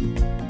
When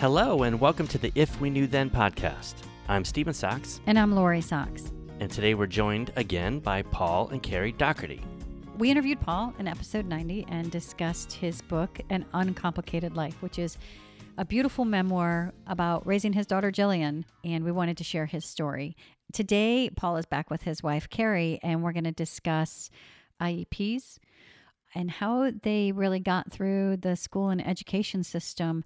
Hello, and welcome to the If We Knew Then podcast. I'm Stephen Sachs, And I'm Lori Sachs. and today we're joined again by Paul and Carrie Daugherty. We interviewed Paul in episode 90 and discussed his book, An Uncomplicated Life, which is a beautiful memoir about raising his daughter Jillian, and we wanted to share his story. Today, Paul is back with his wife Carrie, and we're going to discuss IEPs and how they really got through the school and education system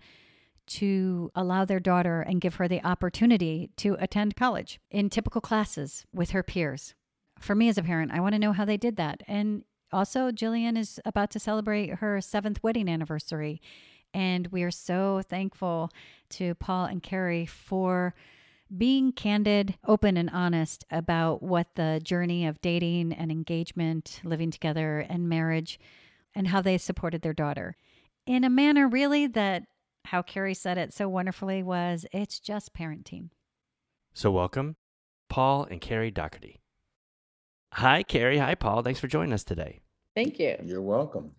to allow their daughter and give her the opportunity to attend college in typical classes with her peers. For me as a parent, I want to know how they did that. And also, Jillian is about to celebrate her seventh wedding anniversary. And we are so thankful to Paul and Carrie for being candid, open, and honest about what the journey of dating and engagement, living together, and marriage, and how they supported their daughter in a manner really that how Carrie said it so wonderfully was it's just parenting. So, welcome, Paul and Carrie Daugherty. Hi, Carrie. Hi, Paul. Thanks for joining us today. Thank you. You're welcome.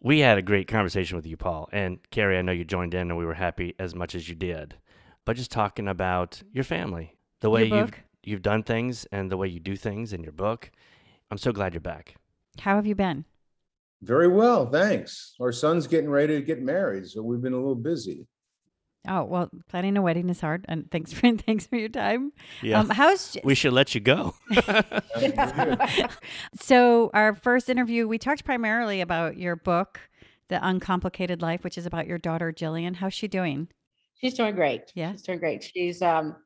We had a great conversation with you, Paul. And Carrie, I know you joined in and we were happy as much as you did. But just talking about your family, the way you've you've done things and the way you do things in your book. I'm so glad you're back. How have you been? Very well, thanks. Our son's getting ready to get married, so we've been a little busy. Oh well, planning a wedding is hard, and thanks for thanks for your time. Yeah. Um, how's we should let you go. so our first interview? We talked primarily about your book, The Uncomplicated Life, which is about your daughter Jillian. How's she doing? She's doing great. Yeah. She's doing great. She's um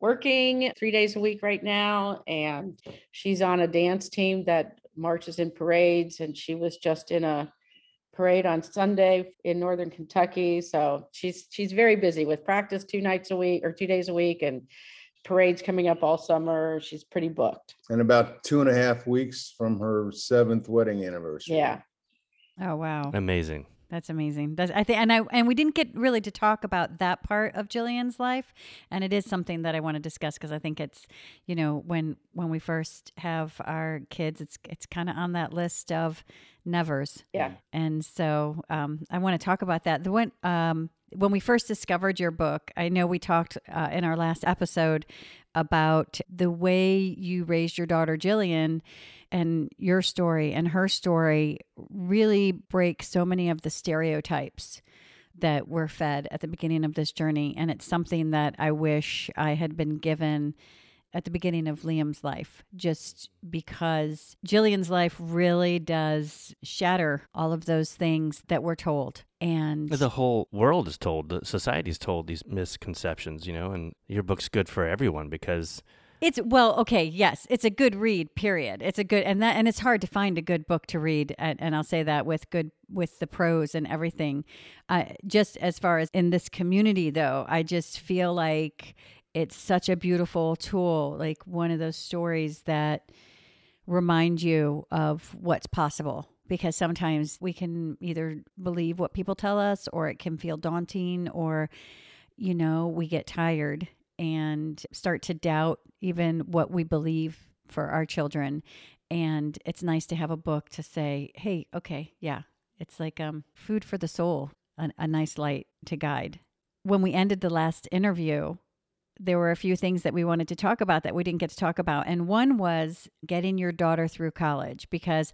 working three days a week right now, and she's on a dance team that marches in parades, and she was just in a parade on Sunday in northern Kentucky. So she's she's very busy with practice two nights a week or two days a week and parades coming up all summer. She's pretty booked. And about two and a half weeks from her seventh wedding anniversary. Yeah. Oh wow, Amazing. That's amazing. That's I think, and I and we didn't get really to talk about that part of Jillian's life, and it is something that I want to discuss because I think it's, you know, when when we first have our kids, it's it's kind of on that list of nevers, Yeah. and so um, I want to talk about that. The one um, when we first discovered your book, I know we talked uh, in our last episode about the way you raised your daughter Jillian and your story and her story really break so many of the stereotypes that were fed at the beginning of this journey. And it's something that I wish I had been given at the beginning of Liam's life just because Jillian's life really does shatter all of those things that we're told. And The whole world is told, the society is told these misconceptions, you know, and your book's good for everyone because It's well, okay, yes, it's a good read. Period. It's a good and that and it's hard to find a good book to read, and, and I'll say that with good with the prose and everything. Uh, just as far as in this community, though, I just feel like it's such a beautiful tool, like one of those stories that remind you of what's possible. Because sometimes we can either believe what people tell us, or it can feel daunting, or you know, we get tired and start to doubt even what we believe for our children. And it's nice to have a book to say, hey, okay, yeah, it's like um, food for the soul, a, a nice light to guide. When we ended the last interview, there were a few things that we wanted to talk about that we didn't get to talk about. And one was getting your daughter through college because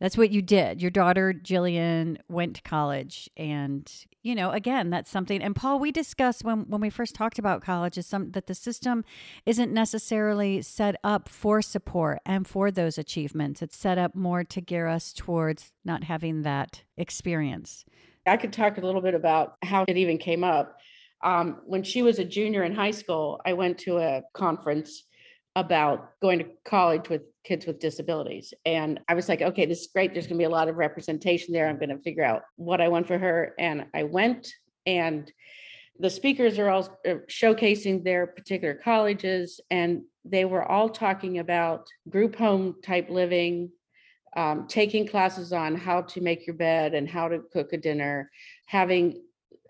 that's what you did. Your daughter, Jillian, went to college. And, you know, again, that's something. And Paul, we discussed when, when we first talked about college is some that the system isn't necessarily set up for support and for those achievements. It's set up more to gear us towards not having that experience. I could talk a little bit about how it even came up. Um, when she was a junior in high school, I went to a conference about going to college with kids with disabilities. And I was like, okay, this is great. There's going to be a lot of representation there. I'm going to figure out what I want for her. And I went and the speakers are all uh, showcasing their particular colleges and they were all talking about group home type living um, taking classes on how to make your bed and how to cook a dinner having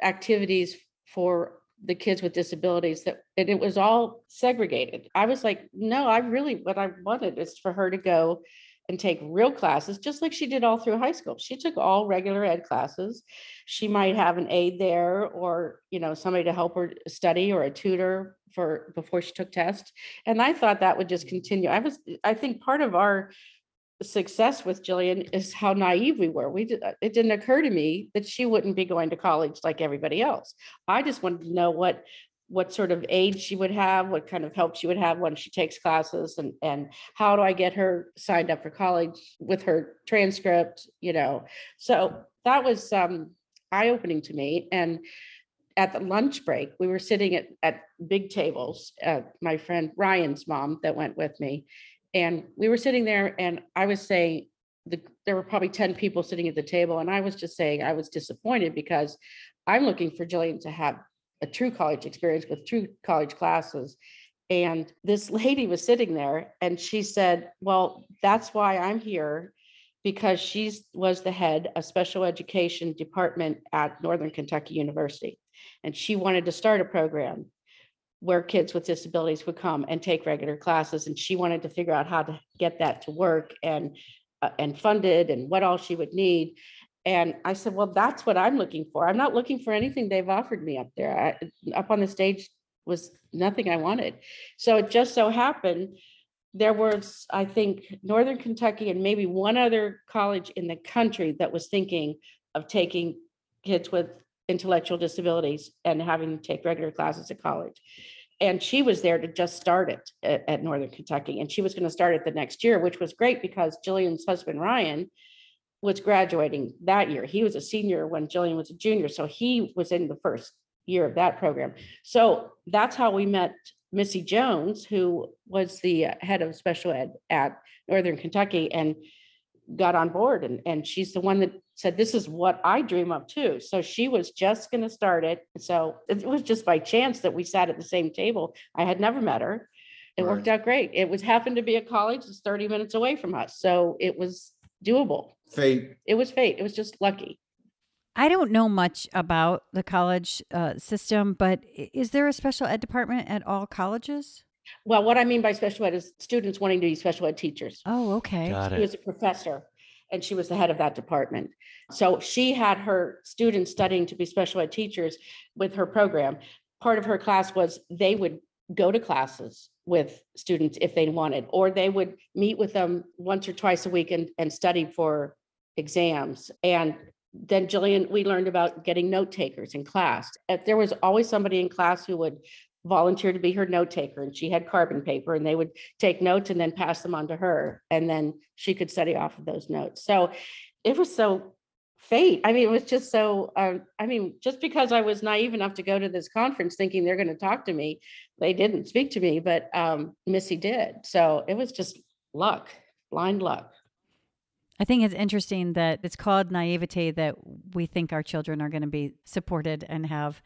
activities for the kids with disabilities that and it was all segregated i was like no i really what i wanted is for her to go and take real classes, just like she did all through high school. She took all regular ed classes. She might have an aide there or, you know, somebody to help her study or a tutor for before she took tests. And I thought that would just continue. I was, I think part of our success with Jillian is how naive we were. We did, it didn't occur to me that she wouldn't be going to college like everybody else. I just wanted to know what what sort of aid she would have, what kind of help she would have when she takes classes and, and how do I get her signed up for college with her transcript, you know? So that was um, eye opening to me. And at the lunch break, we were sitting at, at big tables, uh, my friend Ryan's mom that went with me. And we were sitting there and I was saying, the, there were probably 10 people sitting at the table. And I was just saying, I was disappointed because I'm looking for Jillian to have a true college experience with true college classes. And this lady was sitting there and she said, Well, that's why I'm here because she was the head of special education department at Northern Kentucky University. And she wanted to start a program where kids with disabilities would come and take regular classes. And she wanted to figure out how to get that to work and uh, and funded and what all she would need. And I said, well, that's what I'm looking for. I'm not looking for anything they've offered me up there. I, up on the stage was nothing I wanted. So it just so happened there was, I think, Northern Kentucky and maybe one other college in the country that was thinking of taking kids with intellectual disabilities and having to take regular classes at college. And she was there to just start it at, at Northern Kentucky. And she was going to start it the next year, which was great because Jillian's husband, Ryan, was graduating that year. He was a senior when Jillian was a junior. So he was in the first year of that program. So that's how we met Missy Jones, who was the uh, head of special ed at Northern Kentucky and got on board. And, and she's the one that said, This is what I dream of too. So she was just going to start it. So it was just by chance that we sat at the same table. I had never met her. It worked out great. It was happened to be a college that's 30 minutes away from us. So it was doable. Fate. It was fate. It was just lucky. I don't know much about the college uh, system, but is there a special ed department at all colleges? Well, what I mean by special ed is students wanting to be special ed teachers. Oh, okay. Got She it. was a professor and she was the head of that department. So she had her students studying to be special ed teachers with her program. Part of her class was they would go to classes with students if they wanted, or they would meet with them once or twice a week and, and study for exams. And then Jillian, we learned about getting note takers in class. Uh, there was always somebody in class who would volunteer to be her note taker and she had carbon paper and they would take notes and then pass them on to her. And then she could study off of those notes. So it was so fate. I mean, it was just so, um, I mean, just because I was naive enough to go to this conference thinking they're going to talk to me, they didn't speak to me, but um, Missy did. So it was just luck, blind luck. I think it's interesting that it's called naivete that we think our children are going to be supported and have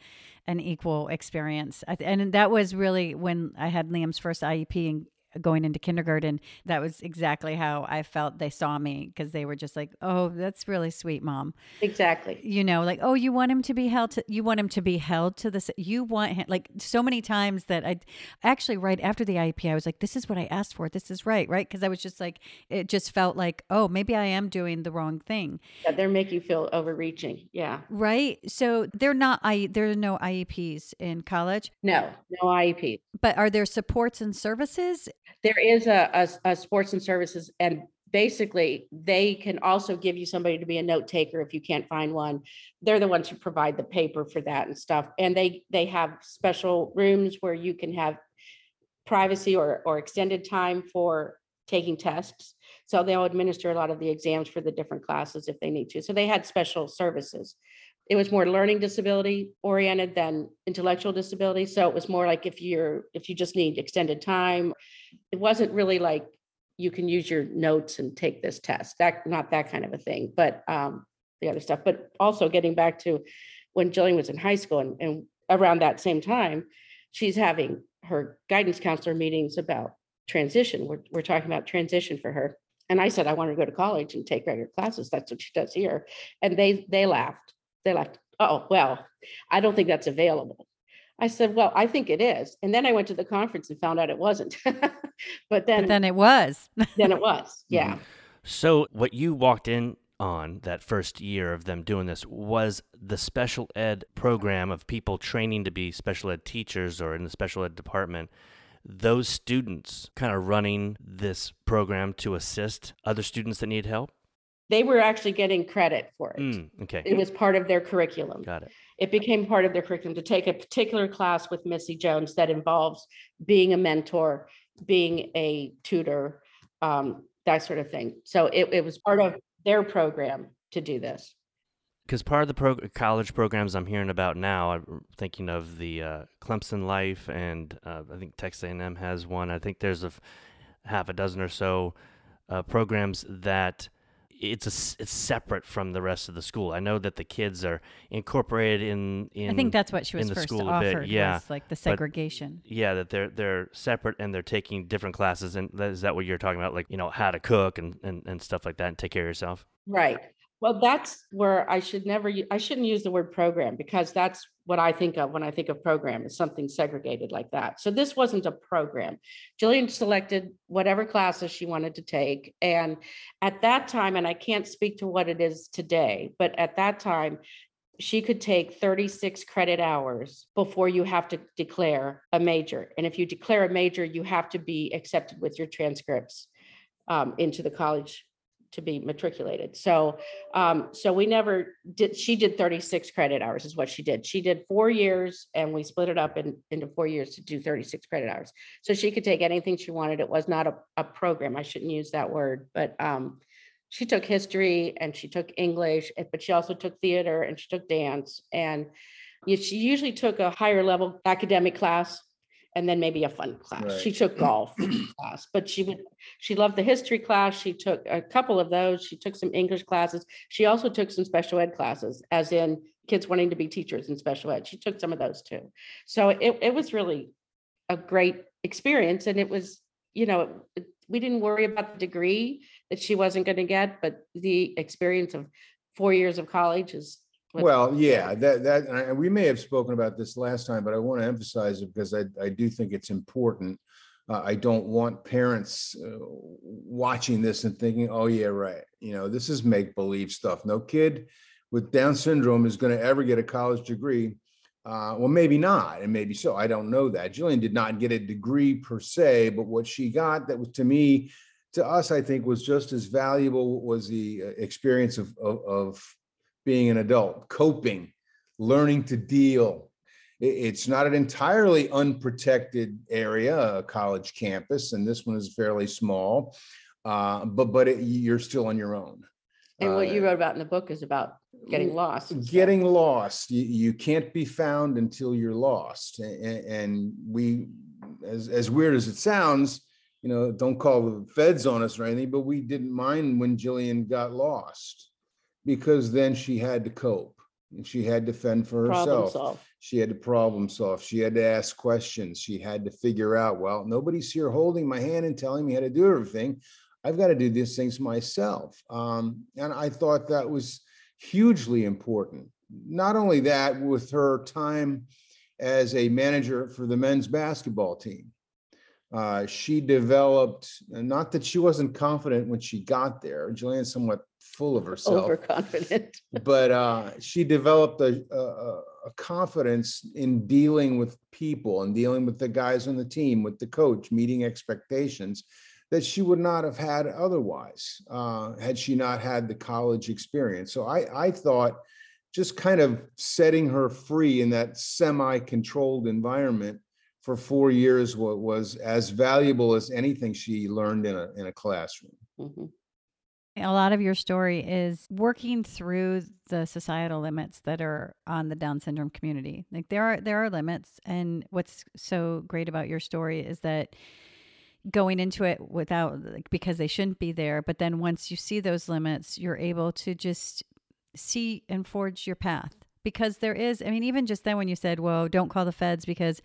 an equal experience. And that was really when I had Liam's first IEP going into kindergarten. That was exactly how I felt they saw me because they were just like, "Oh, that's really sweet, mom." Exactly. you know like oh you want him to be held to you want him to be held to this you want him like so many times that i actually right after the iep i was like this is what i asked for this is right right because i was just like it just felt like oh maybe i am doing the wrong thing Yeah, they're making you feel overreaching. Yeah. right so they're not i there are no ieps in college No, no IEP. but are there supports and services There is a, a, a sports and services and basically they can also give you somebody to be a note taker if you can't find one. They're the ones who provide the paper for that and stuff. And they, they have special rooms where you can have privacy or, or extended time for taking tests. So they'll administer a lot of the exams for the different classes if they need to. So they had special services. It was more learning disability oriented than intellectual disability. So it was more like if you're, if you just need extended time, it wasn't really like you can use your notes and take this test, that, not that kind of a thing, but um, the other stuff. But also getting back to when Jillian was in high school and, and around that same time, she's having her guidance counselor meetings about transition. We're, we're talking about transition for her. And I said, I want to go to college and take regular classes. That's what she does here. And they, they laughed. They laughed. Oh, well, I don't think that's available. I said, well, I think it is. And then I went to the conference and found out it wasn't. but then, But then it was. then it was. Yeah. Mm-hmm. So, what you walked in on that first year of them doing this was the special ed program of people training to be special ed teachers or in the special ed department. Those students kind of running this program to assist other students that need help. They were actually getting credit for it. Mm, okay, It was part of their curriculum. got it. it became part of their curriculum to take a particular class with Missy Jones that involves being a mentor, being a tutor, um, that sort of thing. So it, it was part of their program to do this. Because part of the college programs I'm hearing about now, I'm thinking of the uh, Clemson Life, and uh, I think Texas A&M has one. I think there's a f- half a dozen or so uh, programs that it's a s it's separate from the rest of the school. I know that the kids are incorporated in. in I think that's what she was the first school a bit, offered. yeah, was like the segregation. yeah that they're they're separate and they're taking different classes. And that, is that what you're talking about? Like you know how to cook and, and, and stuff like that and take care of yourself. Right. Well, that's where I should never, I shouldn't use the word program because that's what I think of when I think of program is something segregated like that. So this wasn't a program. Jillian selected whatever classes she wanted to take. And at that time, and I can't speak to what it is today, but at that time, she could take 36 credit hours before you have to declare a major. And if you declare a major, you have to be accepted with your transcripts um, into the college to be matriculated. So, um, so we never did, she did 36 credit hours is what she did. She did four years and we split it up in, into four years to do 36 credit hours. So she could take anything she wanted. It was not a, a program. I shouldn't use that word, but, um, she took history and she took English, but she also took theater and she took dance. And she usually took a higher level academic class and then maybe a fun class. She took golf class, but she would, she loved the history class. She took a couple of those. She took some English classes. She also took some special ed classes, as in kids wanting to be teachers in special ed. She took some of those too. So it, it was really a great experience. And it was, you know, it- we didn't worry about the degree that she wasn't going to get, but the experience of four years of college is. Well, yeah, that, that, we may have spoken about this last time, but I want to emphasize it because I, I do think it's important. Uh, I don't want parents uh, watching this and thinking, oh, yeah, right. You know, this is make believe stuff. No kid with Down syndrome is going to ever get a college degree. Uh, well, maybe not, and maybe so. I don't know that. Jillian did not get a degree per se, but what she got that was to me, to us, I think was just as valuable was the uh, experience of, of, of being an adult, coping, learning to deal. It's not an entirely unprotected area, a college campus, and this one is fairly small. Uh, but but it, you're still on your own. And what you Uh, wrote about in the book is about getting lost. stuff. getting lost you, you can't be found until you're lost and, and we as, as weird as it sounds you know don't call the feds on us or anything but we didn't mind when jillian got lost because then she had to cope and she had to fend for herself. solve. she had to problem solve. She had to ask questions. She had to figure out well nobody's here holding my hand and telling me how to do everything. I've got to do these things myself. Um, and i thought that was hugely important. Not only that, with her time as a manager for the men's basketball team, uh, she developed, not that she wasn't confident when she got there, Jillian's somewhat full of herself, Overconfident. but uh, she developed a, a, a confidence in dealing with people and dealing with the guys on the team, with the coach, meeting expectations that she would not have had otherwise uh, had she not had the college experience. So I, I thought just kind of setting her free in that semi-controlled environment for four years wa- was as valuable as anything she learned in a, in a classroom. Mhm. A lot of your story is working through the societal limits that are on the Down syndrome community. Like there are there are limits, and what's so great about your story is that going into it without like, because they shouldn't be there, but then once you see those limits, you're able to just see and forge your path because there is i mean even just then when you said well don't call the feds because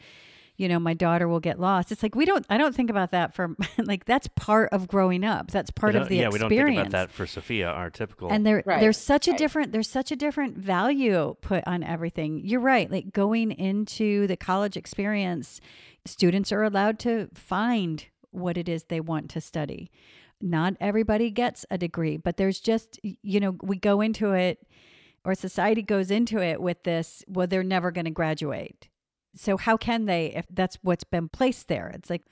you know my daughter will get lost. It's like we don't i don't think about that for like that's part of growing up. That's part of the yeah, experience we don't think about that for Sophia, our typical. and there Right, there's such a right. different there's such a different value put on everything. You're right like going into the college experience students are allowed to find what it is they want to study. Not everybody gets a degree but there's just you know we go into it or society goes into it with this well they're never going to graduate so how can they if that's what's been placed there? It's like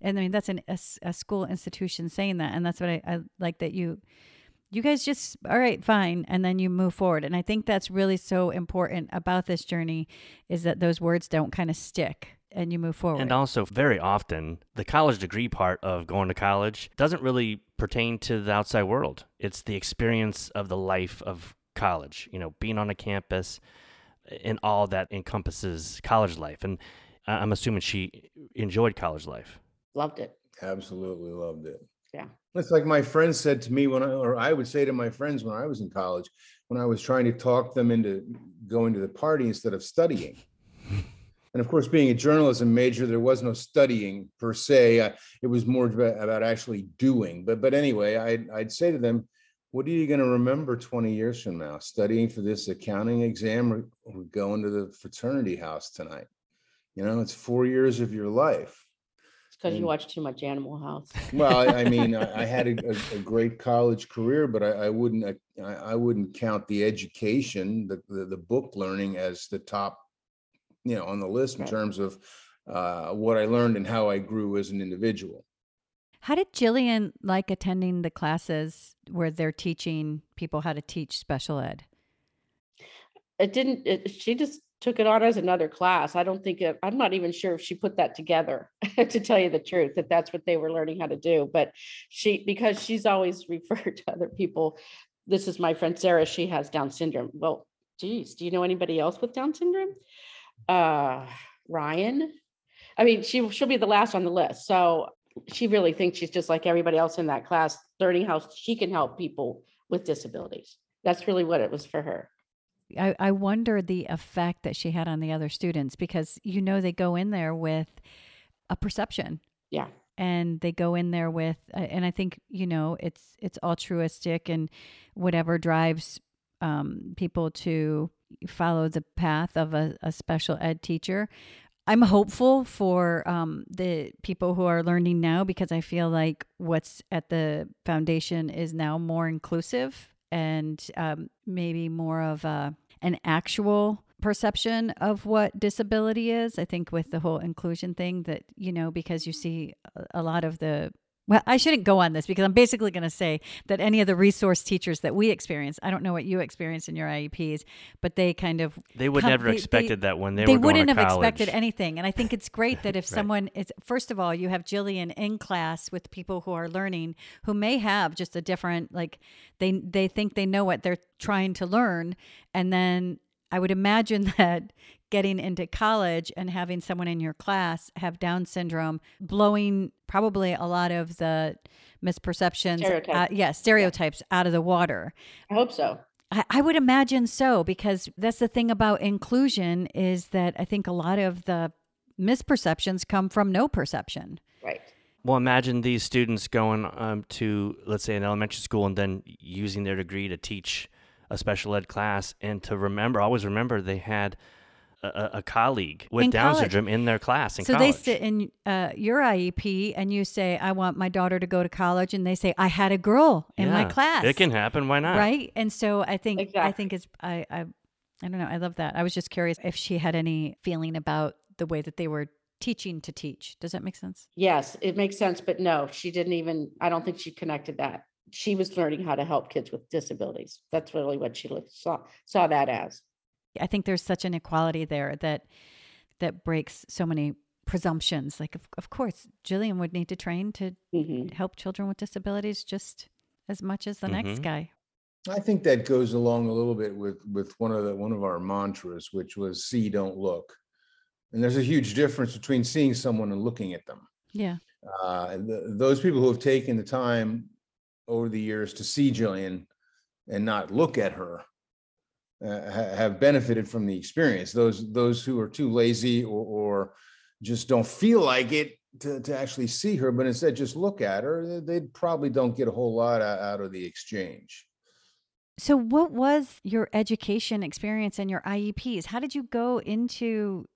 and i mean that's an, a, a school institution saying that and that's what I, I like that you you guys just all right fine and then you move forward. And i think that's really so important about this journey is that those words don't kind of stick and you move forward. And also, very often, the college degree part of going to college doesn't really pertain to the outside world. It's the experience of the life of college, you know, being on a campus and all that encompasses college life. And I- I'm assuming she enjoyed college life. Loved it. Absolutely loved it. Yeah. It's like my friends said to me when I, or I would say to my friends when I was in college, when I was trying to talk them into going to the party instead of studying. And of course, being a journalism major, there was no studying per se. Uh, It was more about, about actually doing. But but anyway, I'd, I'd say to them, what are you going to remember 20 years from now? Studying for this accounting exam or, or going to the fraternity house tonight? You know, it's four years of your life. It's because you watch too much Animal House. Well, I, I mean, I, I had a, a, a great college career, but I, I wouldn't, I, I wouldn't count the education, the, the, the book learning as the top, you know, on the list in Right. terms of uh, what I learned and how I grew as an individual. How did jillian like attending the classes where they're teaching people how to teach special ed It didn't, it, she just took it on as another class. I don't think, it- I'm not even sure if she put that together, to tell you the truth, that that's what they were learning how to do. But she, because she's always referred to other people, this is my friend Sarah, she has Down syndrome. Well, geez, do you know anybody else with Down syndrome? Uh, Ryan? I mean, she, she'll be the last on the list. So she really thinks she's just like everybody else in that class, learning how she can help people with disabilities. That's really what it was for her. I, I wonder the effect that she had on the other students because you know they go in there with a perception Yeah. and they go in there with and i think you know it's it's altruistic and whatever drives um, people to follow the path of a, a special ed teacher i'm hopeful for um, the people who are learning now because i feel like what's at the foundation is now more inclusive and um, maybe more of a, an actual perception of what disability is. I think with the whole inclusion thing that, you know, because you see a- a lot of the well, I shouldn't go on this because I'm basically going to say that any of the resource teachers that we experience, I don't know what you experience in your IEPs, but they kind of They would come- never they- they- expected that when they, they were going wouldn't have college. expected anything and i think it's great that if Right. someone is first of all you have jillian in class with people who are learning who may have just a different like they they think they know what they're trying to learn and then i would imagine that getting into college and having someone in your class have down syndrome blowing probably a lot of the misperceptions Stereotypes. uh, yeah stereotypes out of the water I hope so. I, I would imagine so because that's the thing about inclusion is that I think a lot of the misperceptions come from no perception. Right. Well, imagine these students going um, to, let's say, an elementary school and then using their degree to teach a special ed class and to remember, always remember they had a, a- a colleague with In Down college. syndrome in their class in so college. they sit in uh, your IEP and you say, I want my daughter to go to college. And they say, I had a girl in my class. It can happen. Why not? Right. And so I think, I think it's, I, I, I don't know. I love that. I was just curious if she had any feeling about the way that they were teaching to teach. Does that make sense? Yes, it makes sense, but no, she didn't even, I don't think she connected that. She was learning how to help kids with disabilities. That's really what she looked, saw, saw that as. I think there's such an equality there that that breaks so many presumptions. Like, of, of course, Jillian would need to train to Mhm. help children with disabilities just as much as the next Mhm. guy. I think that goes along a little bit with, with one of the, one of our mantras, which was see, don't look. And there's a huge difference between seeing someone and looking at them. Yeah. uh, th- those people who have taken the time over the years to see Jillian and not look at her, uh, ha- have benefited from the experience. Those those who are too lazy or, or just don't feel like it to, to actually see her, but instead just look at her, they probably don't get a whole lot out of the exchange. So, what was your education experience and your IEPs? How did you go into?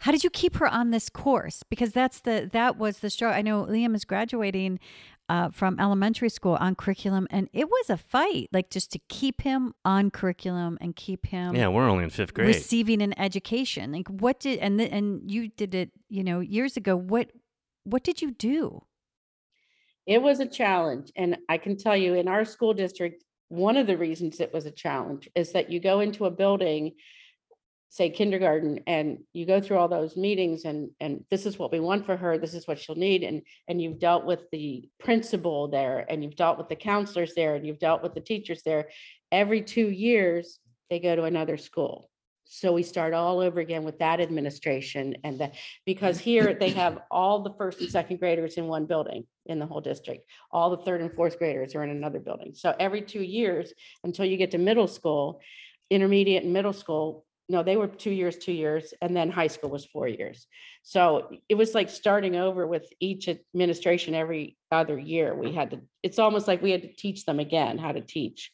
How did you keep her on this course? Because that's the that was the struggle. I know Liam is graduating uh, from elementary school on curriculum, and it was a fight, like just to keep him on curriculum and keep him Yeah, we're only in fifth grade. receiving an education. Like, what did and th- and you did it, you know, years ago. What what did you do? It was a challenge. And I can tell you in our school district, one of the reasons it was a challenge is that you go into a building, say kindergarten, and you go through all those meetings and, and this is what we want for her, this is what she'll need. And, and you've dealt with the principal there and you've dealt with the counselors there and you've dealt with the teachers there. Every two years, they go to another school. So we start all over again with that administration and that, because here they have all the first and second graders in one building in the whole district. All the third and fourth graders are in another building. So every two years, until you get to middle school, intermediate and middle school, no, they were two years, two years, and then high school was four years. So it was like starting over with each administration every other year. We had to, it's almost like we had to teach them again how to teach.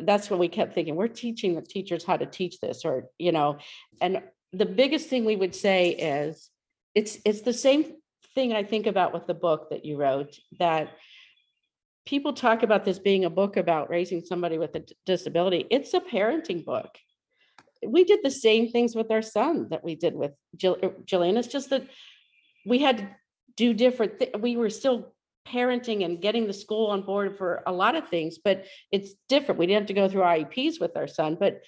That's what we kept thinking, we're teaching the teachers how to teach this, or, you know, and the biggest thing we would say is, it's, it's the same thing I think about with the book that you wrote, that people talk about this being a book about raising somebody with a disability. It's a parenting book. We did the same things with our son that we did with Jill, er, Jillian. It's just that we had to do different, thi- we were still parenting and getting the school on board for a lot of things, but it's different. We didn't have to go through IEPs with our son, but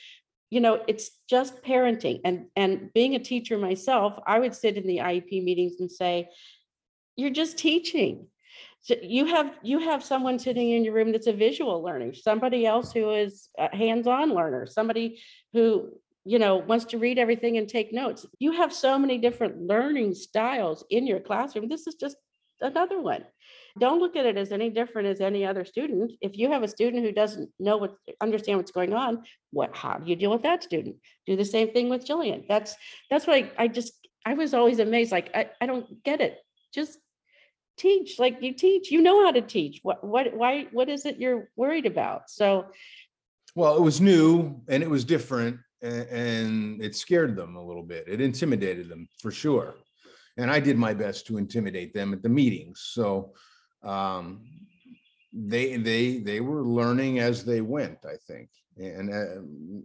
you know, it's just parenting and, and being a teacher myself, I would sit in the IEP meetings and say, you're just teaching. So you have, you have someone sitting in your room that's a visual learner, somebody else who is a hands-on learner, somebody who, you know, wants to read everything and take notes. You have so many different learning styles in your classroom. This is just another one. Don't look at it as any different as any other student. If you have a student who doesn't know what, understand what's going on, what, how do you deal with that student? Do the same thing with Jillian. That's, that's why I just, I was always amazed, like, I, I don't get it. Just teach, like you teach, you know how to teach. What, what, why, what is it you're worried about? So Well, it was new and it was different and, it scared them a little bit. It intimidated them for sure. And I did my best to intimidate them at the meetings. So um, they they they were learning as they went, I think. And uh,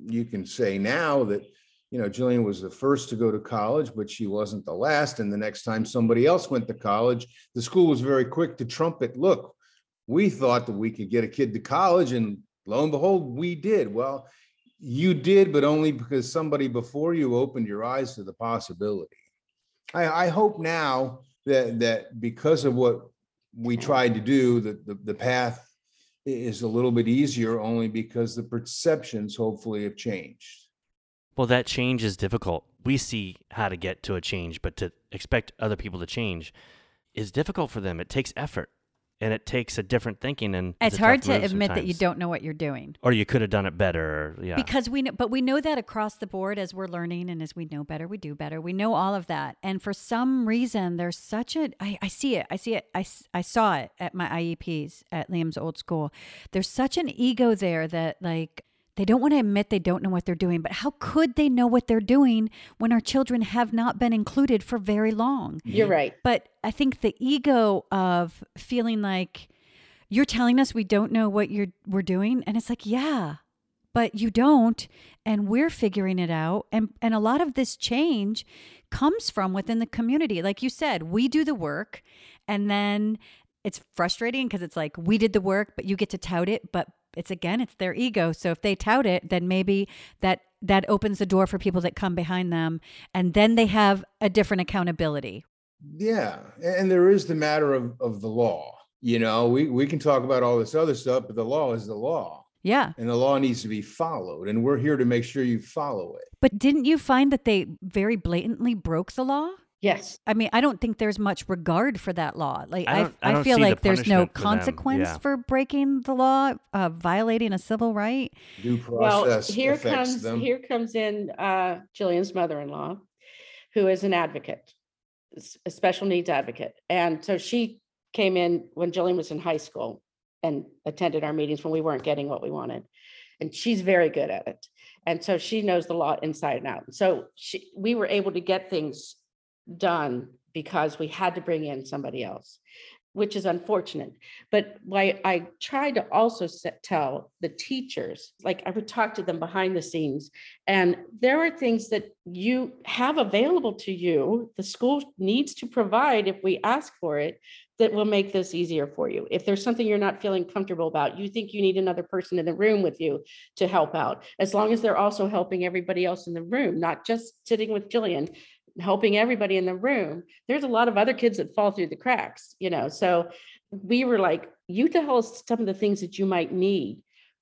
you can say now that you know Jillian was the first to go to college, but she wasn't the last. And the next time somebody else went to college, the school was very quick to trumpet. Look, we thought that we could get a kid to college, and lo and behold, we did. Well, you did, but only because somebody before you opened your eyes to the possibility. I, I hope now that that because of what we tried to do, that the, the path is a little bit easier only because the perceptions hopefully have changed. Well, that change is difficult. We see how to get to a change, but to expect other people to change is difficult for them. It takes effort and it takes a different thinking and It's hard to admit that you don't know what you're doing. or you could have done it better. Or, yeah. Because we know, but we know that across the board as we're learning and as we know better, we do better. We know all of that. And for some reason, there's such a, I, I see it. I see it. I, I saw it at my IEPs at Liam's old school. There's such an ego there that like, they don't want to admit they don't know what they're doing, but how could they know what they're doing when our children have not been included for very long? you're right. But I think the ego of feeling like you're telling us we don't know what you're we're doing, and it's like, yeah, but you don't, and we're figuring it out. And and a lot of this change comes from within the community. Like you said, we do the work, and then it's frustrating because it's like we did the work, but you get to tout it, but it's again, it's their ego. So if they tout it, then maybe that that opens the door for people that come behind them, and then they have a different accountability. Yeah, and there is the matter of, of the law. You know, we, we can talk about all this other stuff, but the law is the law Yeah. and the law needs to be followed. And we're here to make sure you follow it. But didn't you find that they very blatantly broke the law? Yes. I mean, I don't think there's much regard for that law. Like I I, I I, feel see the like there's no punishment for consequence Yeah. for breaking the law, uh, violating a civil right. Due Well, here comes, them. here comes in uh, Jillian's mother-in-law, who is an advocate, a special needs advocate. And so she came in when Jillian was in high school and attended our meetings when we weren't getting what we wanted. And she's very good at it. And so she knows the law inside and out. So she, we were able to get things done because we had to bring in somebody else, which is unfortunate. But why I tried to also set, tell the teachers, like I would talk to them behind the scenes, and there are things that you have available to you, the school needs to provide if we ask for it, that will make this easier for you. If there's something you're not feeling comfortable about, you think you need another person in the room with you to help out, as long as they're also helping everybody else in the room, not just sitting with Jillian, helping everybody in the room. There's a lot of other kids that fall through the cracks, you know, so we were like, you tell us some of the things that you might need.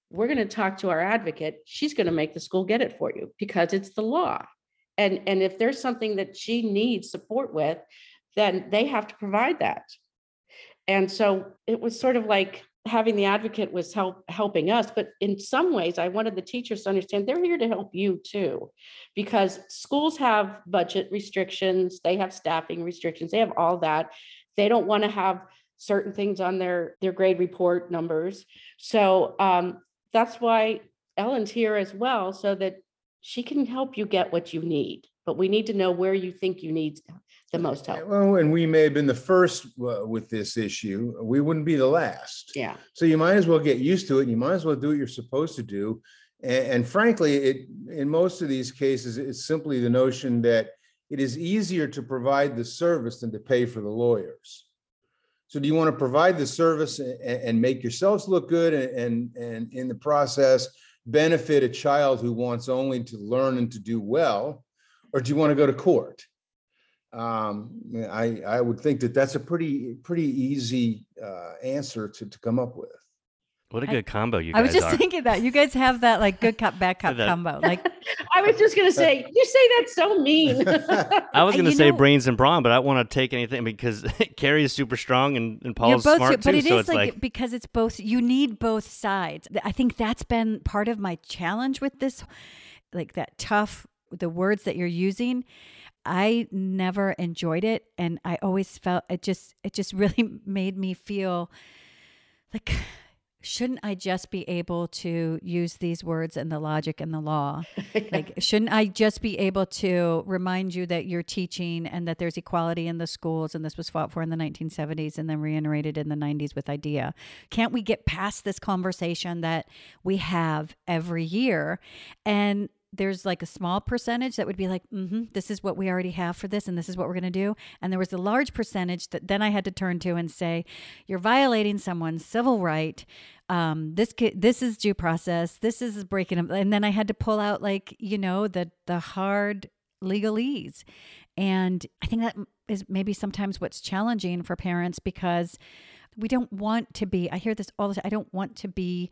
We're going to talk to our advocate. She's going to make the school get it for you because it's the law. And, and if there's something that she needs support with, then they have to provide that. And so it was sort of like having the advocate was help helping us, but in some ways I wanted the teachers to understand they're here to help you too. Because schools have budget restrictions, they have staffing restrictions, they have all that. They don't want to have certain things on their their grade report numbers. So um that's why Ellen's here as well, so that she can help you get what you need. But we need to know where you think you need the most help. Well, and we may have been the first uh, with this issue. We wouldn't be the last. Yeah. So you might as well get used to it. You might as well do what you're supposed to do. And, and frankly, it in most of these cases, it's simply the notion that it is easier to provide the service than to pay for the lawyers. So do you want to provide the service and, and make yourselves look good and, and, and in the process benefit a child who wants only to learn and to do well? Or do you want to go to court? Um, I, I would think that that's a pretty, pretty easy uh, answer to, to come up with. What a good combo you guys I was just are. thinking that you guys have that like good cop, bad cop That- combo. Like I was just gonna say, you say that's so mean. I was going to you say know- brains and brawn, but I don't want to take anything because Carrie is super strong and, and you're Paul's both, smart but too. it is so it's like, like, because it's both. You need both sides. I think that's been part of my challenge with this, like that tough the words that you're using. I never enjoyed it, and I always felt it just it just really made me feel like shouldn't I just be able to use these words and the logic and the law? Like, shouldn't I just be able to remind you that you're teaching and that there's equality in the schools and this was fought for in the 1970s and then reiterated in the 90s with IDEA? Can't we get past this conversation that we have every year? And there's like a small percentage that would be like, mm-hmm, this is what we already have for this, and this is what we're going to do. And there was a large percentage that then I had to turn to and say, you're violating someone's civil right. Um, this this is due process. This is breaking them. And then I had to pull out like you know the the hard legalese, and I think that is maybe sometimes what's challenging for parents because we don't want to be. I hear this all the time. I don't want to be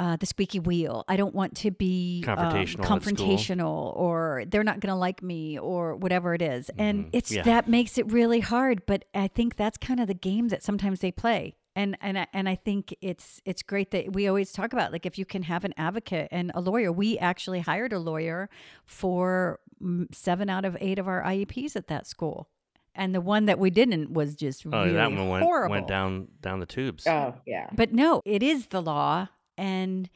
uh, the squeaky wheel. I don't want to be um, Confrontational at school. confrontational, or they're not going to like me, or whatever it is. And Mhm. it's Yeah. that makes it really hard. But I think that's kind of the game that sometimes they play. And and I- and I think it's it's great that we always talk about like if you can have an advocate and a lawyer. We actually hired a lawyer for mm, seven out of eight of our IEPs at that school. And the one that we didn't was just oh, really that one went, horrible. went down down the tubes. Oh, yeah. But no, it is the law. And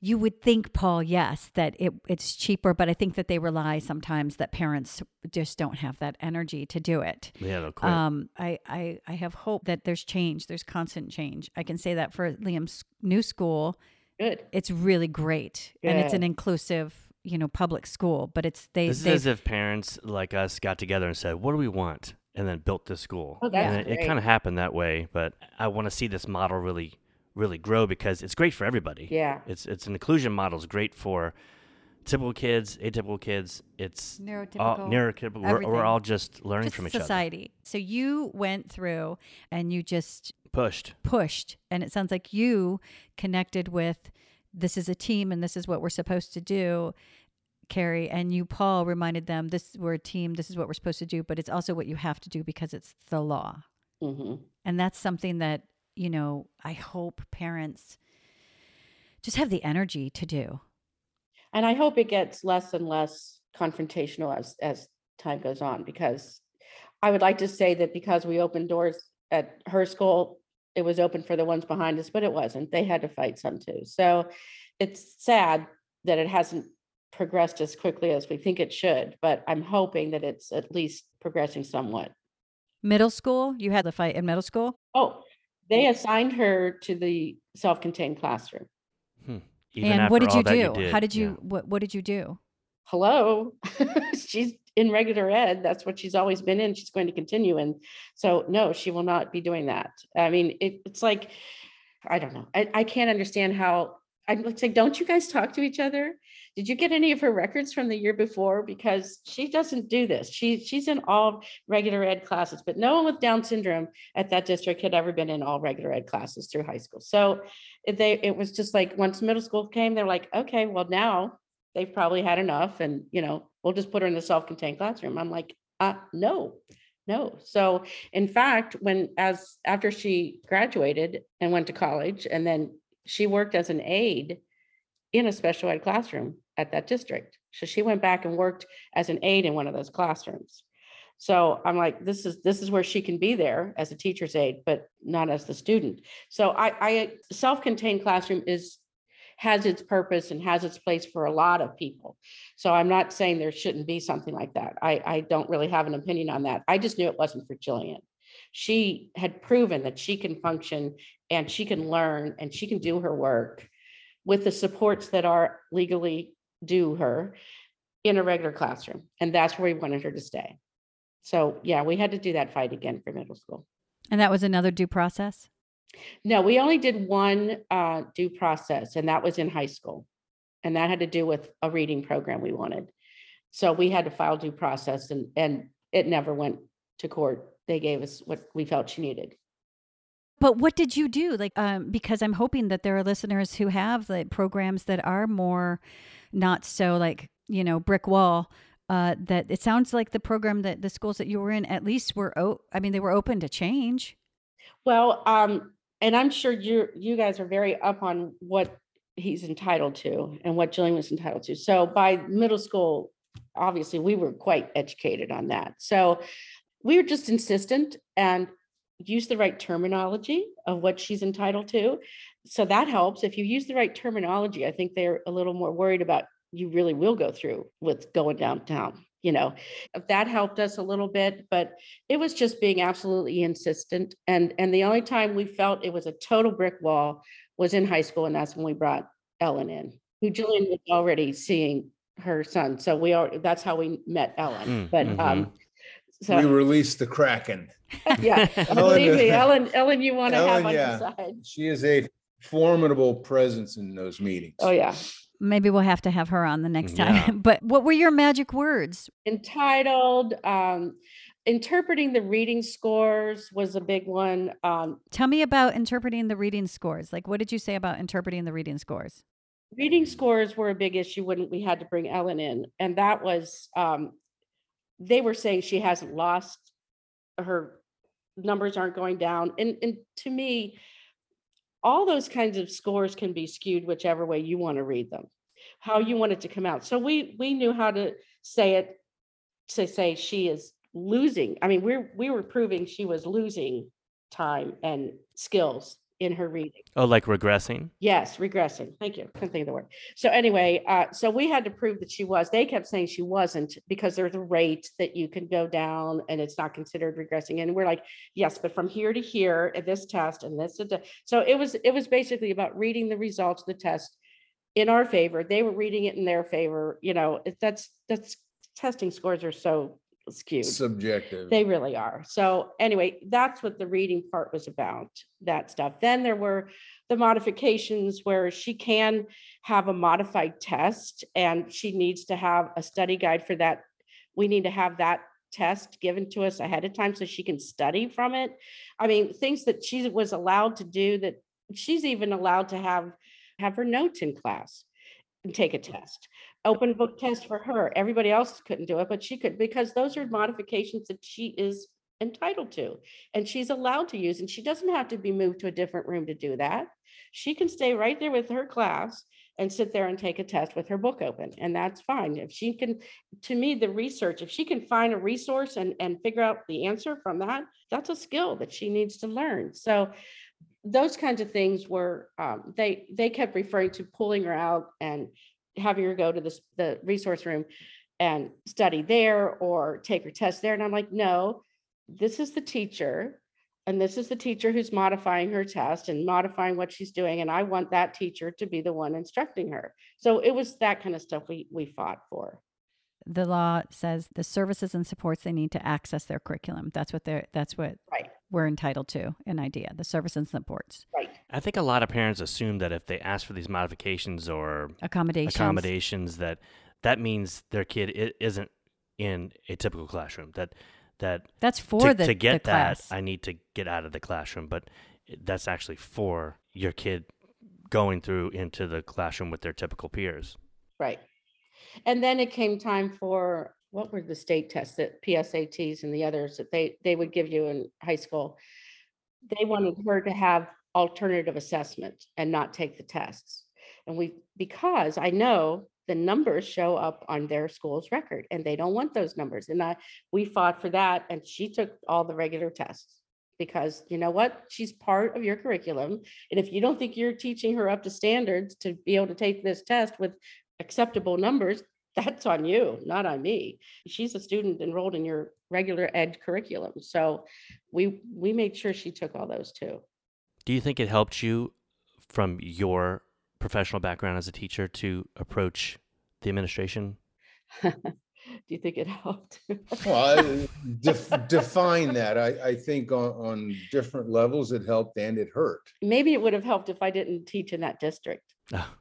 you would think, Paul, yes, that it, it's cheaper, but I think that they rely sometimes that parents just don't have that energy to do it. yeah, they'll quit. Um, I, I, I have hope that there's change. There's constant change. I can say that for Liam's new school, Good. it's really great, and it's an inclusive, you know, public school. But it's they, this is as if parents like us got together and said, "What do we want?" and then built this school. Oh, that's and it, it kind of happened that way. But I want to see this model really, really grow because it's great for everybody. Yeah. It's it's an inclusion model. is great for typical kids, atypical kids. It's all neurotypical. neurotypical. We're, we're all just learning just from each other. society. So you went through and you just. Pushed. pushed and it sounds like you connected with this is a team and this is what we're supposed to do Carrie, and you, Paul, reminded them this we're a team, this is what we're supposed to do, but it's also what you have to do because it's the law. hmm And that's something that, you know, I hope parents just have the energy to do. And I hope it gets less and less confrontational as, as time goes on, because I would like to say that because we opened doors at her school, it was open for the ones behind us, but it wasn't. They had to fight some too. So it's sad that it hasn't progressed as quickly as we think it should, but I'm hoping that it's at least progressing somewhat. Middle school, you had the fight in middle school? Oh, they assigned her to the self-contained classroom. Even and what did you all do? that How did you yeah. what what did you do? hello she's in regular ed that's what she's always been in she's going to continue and so no she will not be doing that i mean it, it's like i don't know I, I can't understand how i'm like saying don't you guys talk to each other did you get any of her records from the year before because she doesn't do this she she's in all regular ed classes but no one with down syndrome at that district had ever been in all regular ed classes through high school so it- they it was just like once middle school came they're like okay well now they've probably had enough and, you know, we'll just put her in the self-contained classroom. I'm like, uh, no, no. So in fact, when, as, after she graduated and went to college and then she worked as an aide in a special ed classroom at that district. So she went back and worked as an aide in one of those classrooms. So I'm like, this is, this is where she can be there as a teacher's aide, but not as the student. So I, I, self-contained classroom is has its purpose and has its place for a lot of people. So I'm not saying there shouldn't be something like that. I, I don't really have an opinion on that. I just knew it wasn't for Jillian. She had proven that she can function and she can learn and she can do her work with the supports that are legally due her in a regular classroom. And that's where we wanted her to stay. So yeah, we had to do that fight again for middle school. And that was another due process? No, we only did one uh, due process, and that was in high school. And that had to do with a reading program we wanted. So we had to file due process, and, and it never went to court. They gave us what we felt she needed. But what did you do? Like, um, because I'm hoping that there are listeners who have like programs that are more not so like, you know, brick wall. Uh, that it sounds like the program that the schools that you were in at least were, o- I mean, they were open to change. Well, um, and I'm sure you you guys are very up on what he's entitled to and what Jillian was entitled to. So by middle school, obviously we were quite educated on that. So we were just insistent and use the right terminology of what she's entitled to. So that helps. If you use the right terminology, I think they're a little more worried about you really will go through with going downtown. You know, that helped us a little bit, but it was just being absolutely insistent. And and the only time we felt it was a total brick wall was in high school, and that's when we brought Ellen in, who Jillian was already seeing her son. So we are that's how we met Ellen. Mm, But mhm. um, We so released the Kraken. yeah, Ellen believe me, Ellen, Ellen, you want to have on yeah. your side. She is a formidable presence in those meetings. Oh yeah. Maybe we'll have to have her on the next time. Yeah. but what were your magic words? Entitled, um, interpreting the reading scores was a big one. Um, Tell me about interpreting the reading scores. Like, what did you say about interpreting the reading scores? reading scores were a big issue when we had to bring Ellen in, and that was um, they were saying she hasn't lost her numbers aren't going down, and and to me, all those kinds of scores can be skewed whichever way you want to read them, how you want it to come out. So we we knew how to say it to say she is losing. I mean, we're we were proving she was losing time and skills in her reading. Oh, like regressing? Yes, regressing. Thank you. Couldn't think of the word. So anyway, uh, so we had to prove that she was. They kept saying she wasn't because there's a rate that you can go down and it's not considered regressing. And we're like, yes, but from here to here at this test and this, and so it was it was basically about reading the results of the test in our favor. They were reading it in their favor. You know, that's that's testing scores are so skewed. Subjective. They really are. So anyway, that's what the reading part was about, that stuff. Then there were the modifications where she can have a modified test and she needs to have a study guide for that. We need to have that test given to us ahead of time so she can study from it. I mean, things that she was allowed to do that she's even allowed to have have her notes in class and take a test. Open book test for her. Everybody else couldn't do it, but she could because those are modifications that she is entitled to and she's allowed to use. And she doesn't have to be moved to a different room to do that. She can stay right there with her class and sit there and take a test with her book open. And that's fine. If she can, to me, the research, if she can find a resource and, and figure out the answer from that, that's a skill that she needs to learn. So those kinds of things were um, they they kept referring to pulling her out and having her go to this the resource room and study there or take her test there. And i'm like no this is the teacher and this is the teacher who's modifying her test and modifying what she's doing. And i want that teacher to be the one instructing her. So it was that kind of stuff we we fought for. The law says the services and supports they need to access their curriculum. That's what they're that's what right we're entitled to an idea. The service and supports. right I think a lot of parents assume that if they ask for these modifications or Accommodations. accommodations, that that means their kid isn't in a typical classroom. That that That's for to, the, to get the that, class. I need to get out of the classroom. But that's actually for your kid going through into the classroom with their typical peers. Right. And then it came time for, what were the state tests that PSATs and the others that they, they would give you in high school? They wanted her to have alternative assessment and not take the tests. And we, because I know the numbers show up on their school's record and they don't want those numbers. And I, we fought for that and she took all the regular tests. Because you know what? She's part of your curriculum. And if you don't think you're teaching her up to standards to be able to take this test with acceptable numbers, that's on you, not on me. She's a student enrolled in your regular ed curriculum. So we, we made sure she took all those too. Do you think it helped you from your professional background as a teacher to approach the administration? Do you think it helped? Well, I- def- define that. I, I think on, on different levels, it helped and it hurt. Maybe it would have helped if I didn't teach in that district, Ah,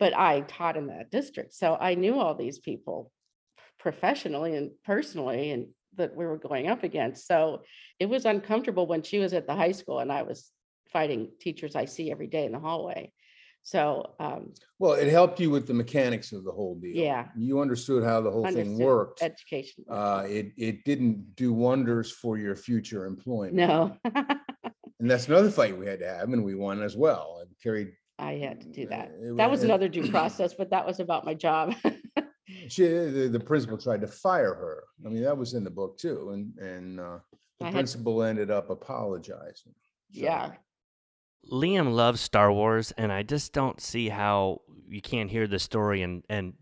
but I taught in that district. So I knew all these people professionally and personally and that we were going up against. So it was uncomfortable when she was at the high school and I was fighting teachers I see every day in the hallway. So um, Well, it helped you with the mechanics of the whole deal. Yeah. You understood how the whole thing worked. education. Uh, it, it didn't do wonders for your future employment. No, And that's another fight we had to have and we won as well. and carried, I had to do that. It That was it- another due process, but that was about my job. she, the, the principal tried to fire her. I mean, that was in the book too. And, and, uh, the I had- principal ended up apologizing. So- Yeah, Liam loves Star Wars, and I just don't see how you can't hear the story and, and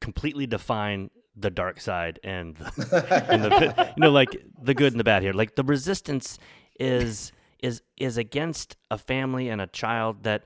completely define the dark side and the, and the you know like the good and the bad here. Like the resistance is is is against a family and a child that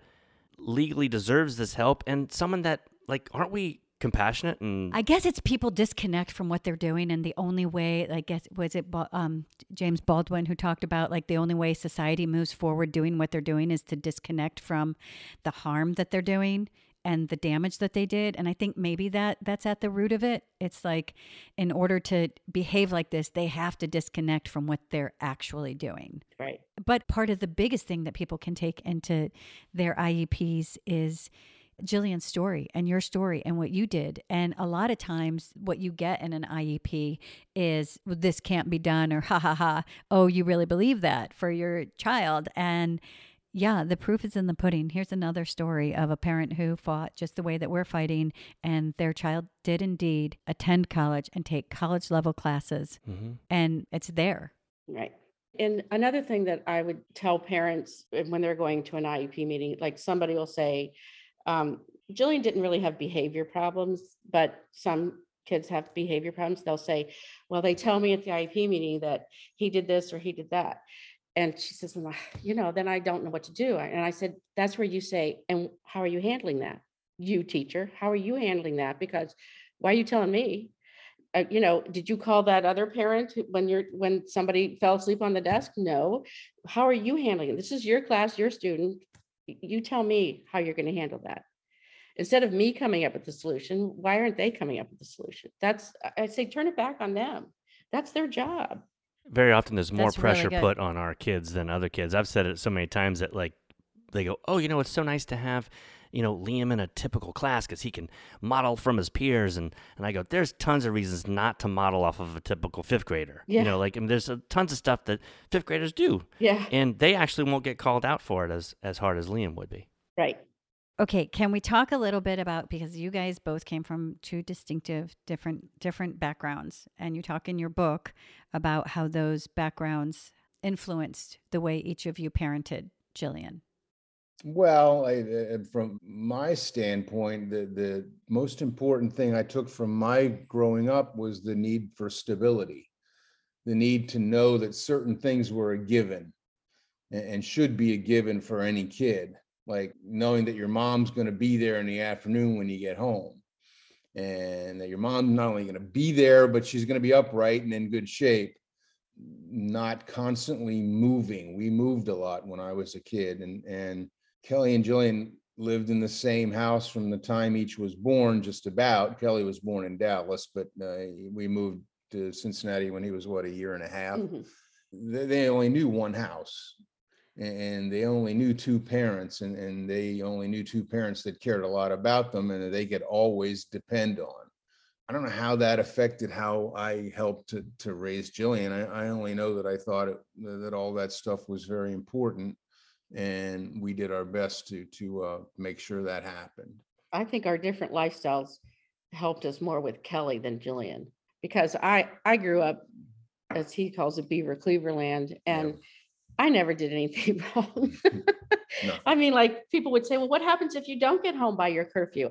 legally deserves this help and someone that like aren't we compassionate and I guess it's people disconnect from what they're doing, and the only way, I guess, was it um, James Baldwin who talked about like the only way society moves forward doing what they're doing is to disconnect from the harm that they're doing and the damage that they did. And I think maybe that that's at the root of it. It's like in order to behave like this, they have to disconnect from what they're actually doing. right. But part of the biggest thing that people can take into their IEPs is Jillian's story and your story and what you did. And a lot of times, what you get in an IEP is "Well, this can't be done, or ha ha ha, oh, you really believe that for your child. And yeah, the proof is in the pudding. Here's another story of a parent who fought just the way that we're fighting, and their child did indeed attend college and take college level classes. Mhm. And it's there. Right. And another thing that I would tell parents uh, when they're going to an IEP meeting, like somebody will say, um, Jillian didn't really have behavior problems, but some kids have behavior problems. They'll say, well, they tell me at the IEP meeting that he did this or he did that. And she says, "Well, you know, then I don't know what to do. And I said, that's where you say, and how are you handling that? You teacher, how are you handling that? Because why are you telling me? uh, you know, did you call that other parent when you're, when somebody fell asleep on the desk? No. How are you handling it? This is your class, your student. You tell me how you're going to handle that. Instead of me coming up with the solution, why aren't they coming up with the solution? That's, I- I say, turn it back on them. That's their job. Very often there's more That's pressure good. put on our kids than other kids. I've said it so many times that like they go, "Oh, you know, it's so nice to have you know Liam in a typical class because he can model from his peers, and and I go, there's tons of reasons not to model off of a typical fifth grader. Yeah. You know, like I mean, there's uh tons of stuff that fifth graders do, Yeah, and they actually won't get called out for it as as hard as Liam would be. right. Okay, can we talk a little bit about because you guys both came from two distinctive different different backgrounds and you talk in your book about how those backgrounds influenced the way each of you parented Jillian. Well, I, uh, from my standpoint, the, the most important thing I took from my growing up was the need for stability. The need to know that certain things were a given and, and should be a given for any kid, like knowing that your mom's going to be there in the afternoon when you get home. And that your mom's not only going to be there, but she's going to be upright and in good shape, not constantly moving. We moved a lot when I was a kid and, and Kelly and Jillian lived in the same house from the time each was born, just about. Kelly was born in Dallas, but uh, we moved to Cincinnati when he was, what, a year and a half? Mhm. They, they only knew one house. And they only knew two parents and, and they only knew two parents that cared a lot about them and that they could always depend on. I don't know how that affected how I helped to, to raise Jillian. I, I only know that I thought it, that all that stuff was very important and we did our best to to uh, make sure that happened. I think our different lifestyles helped us more with Kelly than Jillian because I I grew up as he calls it Beaver Cleaverland and I never did anything wrong. No. I mean like people would say well what happens if you don't get home by your curfew?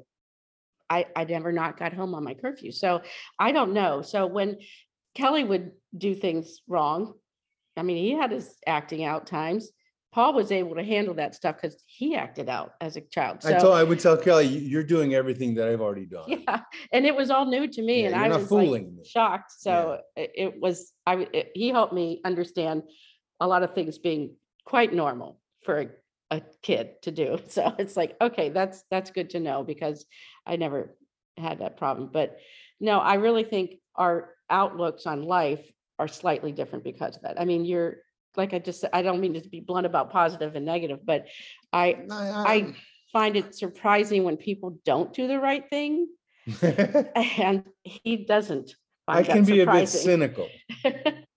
I I never not got home on my curfew. So I don't know. So when Kelly would do things wrong, I mean he had his acting out times. Paul was able to handle that stuff because he acted out as a child. So I told I would tell Kelly, "You- you're doing everything that I've already done. yeah, and it was all new to me, Yeah, and I was like shocked. So it, it was I It, he helped me understand a lot of things being quite normal for a, a kid to do. So it's like okay, that's that's good to know because I never had that problem. But no, I really think our outlooks on life are slightly different because of that. I mean, you're like I just I don't mean to be blunt about positive and negative, but I I, I find it surprising when people don't do the right thing and he doesn't. I can be a bit cynical.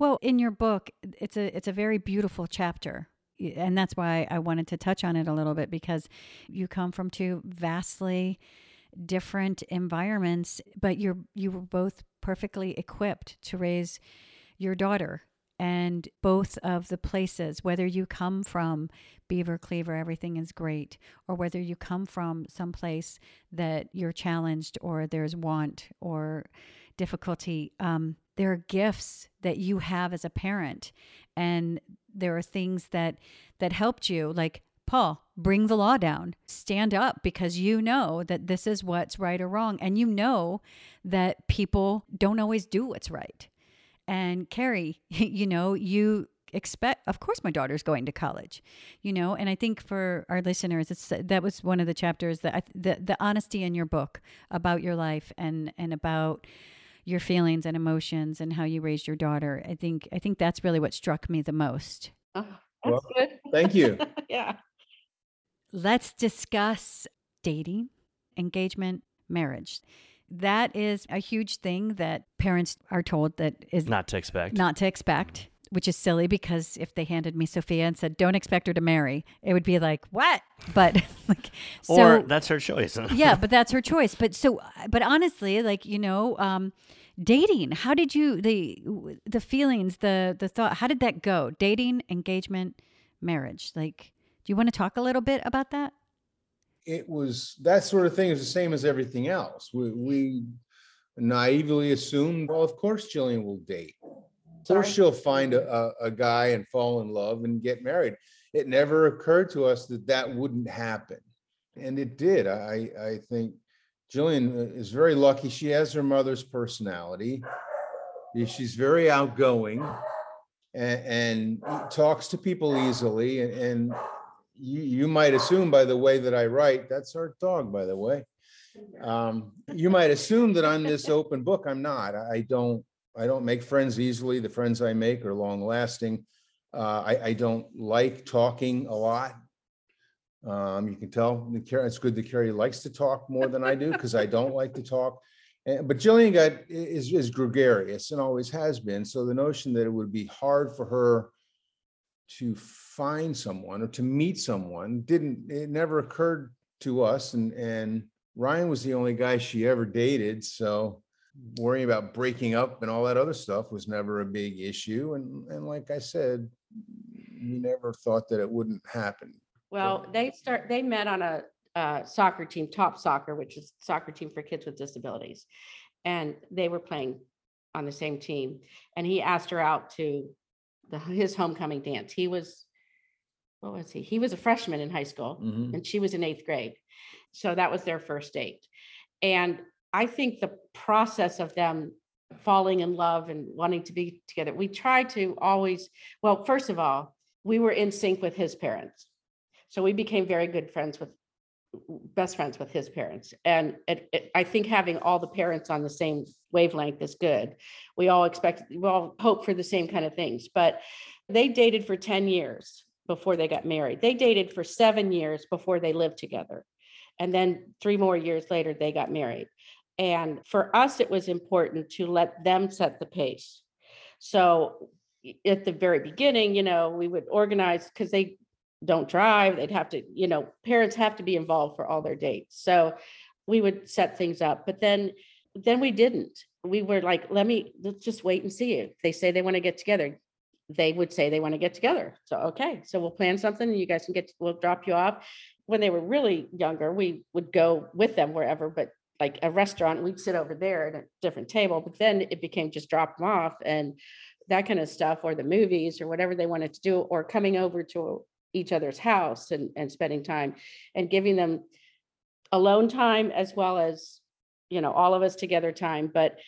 Well, in your book, it's a it's a very beautiful chapter. And that's why I wanted to touch on it a little bit because you come from two vastly different environments, but you're you were both perfectly equipped to raise your daughter. And both of the places, whether you come from Beaver Cleaver, everything is great, or whether you come from some place that you're challenged or there's want or difficulty, um, there are gifts that you have as a parent, and there are things that that helped you, like Paul, bring the law down, stand up because you know that this is what's right or wrong, and you know that people don't always do what's right. And Carrie, you know, you expect of course my daughter's going to college you know and i think for our listeners it's that was one of the chapters that I, the the honesty in your book about your life and and about your feelings and emotions and how you raised your daughter i think i think that's really what struck me the most Oh, Well, That's good. Thank you. Yeah. let's discuss dating engagement marriage that is a huge thing that parents are told that is Not to expect. not to expect, which is silly because if they handed me Sophia and said, "Don't expect her to marry," it would be like, "What?" But like, or so that's her choice. yeah, but that's her choice. But so, but honestly, like you know, um, dating. How did you the the feelings, the the thought? How did that go? Dating, engagement, marriage. Like, do you want to talk a little bit about that? It was that sort of thing is the same as everything else. We, we naively assumed, well, of course Jillian will date. Of course Sorry. she'll find a, a, guy and fall in love and get married. It never occurred to us that that wouldn't happen. And it did. I, I think Jillian is very lucky. She has her mother's personality. She's very outgoing and, and talks to people easily. And, and you, you might assume by the way that I write, that's our dog, by the way. Um, you might assume that I'm this open book. I'm not. I don't, I don't make friends easily. The friends I make are long lasting. Uh, I, I don't like talking a lot. Um, you can tell it's good that Carrie likes to talk more than I do because I don't like to talk. And, but Jillian got is is gregarious and always has been. So the notion that it would be hard for her to find someone or to meet someone didn't it never occurred to us. And and Ryan was the only guy she ever dated. So worrying about breaking up and all that other stuff was never a big issue. And and like I said, we never thought that it wouldn't happen. Well, they start, they met on a uh, soccer team, TOPSoccer, which is soccer team for kids with disabilities. And they were playing on the same team. And he asked her out to the, his homecoming dance. He was, what was he? He was a freshman in high school Mhm. and she was in eighth grade. So that was their first date. And I think the process of them falling in love and wanting to be together, we try to always, well, first of all, we were in sync with his parents. So we became very good friends with, best friends with his parents. And it, it, I think having all the parents on the same wavelength is good. We all expect, we all hope for the same kind of things, but they dated for 10 years before they got married. They dated for seven years before they lived together. And then three more years later, they got married. And for us, it was important to let them set the pace. So at the very beginning, you know, we would organize because they don't drive, they'd have to, you know, parents have to be involved for all their dates. So we would set things up, but then then we didn't. We were like, let me let's just wait and see if they say they want to get together. They would say they want to get together. So okay, so we'll plan something and you guys can get we'll drop you off. When they were really younger, we would go with them wherever, but like a restaurant, we'd sit over there at a different table, but then it became just drop them off and that kind of stuff, or the movies or whatever they wanted to do, or coming over to each other's house and, and spending time and giving them alone time as well as, you know, all of us together time. But,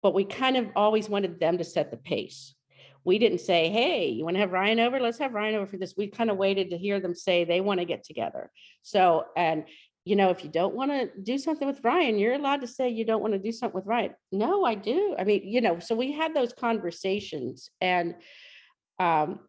but we kind of always wanted them to set the pace. We didn't say, hey, you want to have Ryan over? Let's have Ryan over for this. We kind of waited to hear them say they want to get together. So, and you know, if you don't want to do something with Ryan, you're allowed to say you don't want to do something with Ryan. No, I do. I mean, you know, so we had those conversations and um,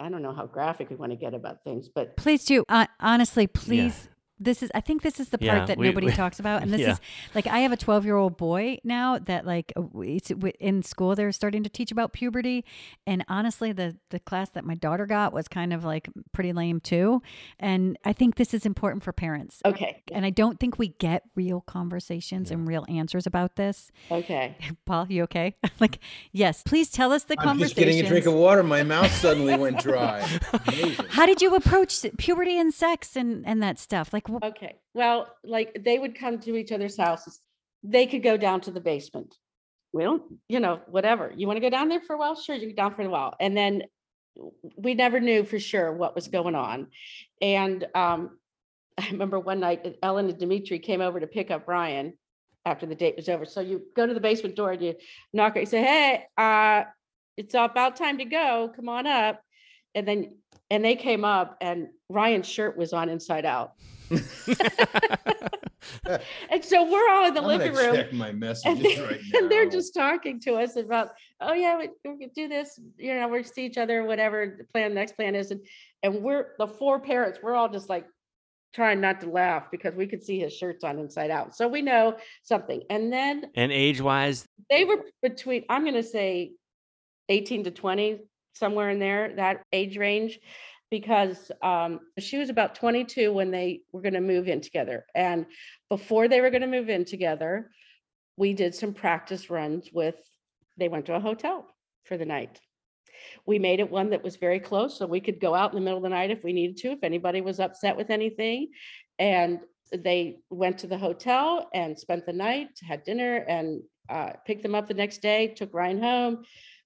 I don't know how graphic we want to get about things, but Please do. Uh, honestly, please. This is. I think this is the part Yeah, that we- nobody we- talks about, and this yeah. is like I have a 12 year old boy now that like uh, it's in school they're starting to teach about puberty, and honestly, the the class that my daughter got was kind of like pretty lame too, and I think this is important for parents. okay, And I don't think we get real conversations and real answers about this. okay. Paul, you okay? like, yes, please tell us the conversation. I'm just getting a drink of water. My mouth suddenly went dry. How did you approach puberty and sex and and that stuff? Like, wh- Okay, well, like they would come to each other's houses. They could go down to the basement. We don't, you know, whatever. You want to go down there for a while? Sure, you go down for a while. And then we never knew for sure what was going on. And um, I remember one night uh, Ellen and Dimitri came over to pick up Ryan after the date was over. So you go to the basement door and you knock it, you say, Hey, uh, it's about time to go. Come on up. And then and they came up and Ryan's shirt was on inside out. And so we're all in the I'm living room. Check my And, they- right now. and they're just talking to us about, oh yeah, we, we could do this, you know, we see each other, whatever the plan, next plan is. And, and we're, the four parents, we're all just like trying not to laugh because we could see his shirts on inside out. So we know something. And then and age wise, they were between, I'm gonna say eighteen to twenty, somewhere in there, that age range. Because um, she was about twenty-two when they were gonna move in together. And before they were gonna move in together, we did some practice runs with, they went to a hotel for the night. We made it one that was very close, so we could go out in the middle of the night if we needed to, if anybody was upset with anything. And they went to the hotel and spent the night, had dinner and uh, picked them up the next day, took Ryan home,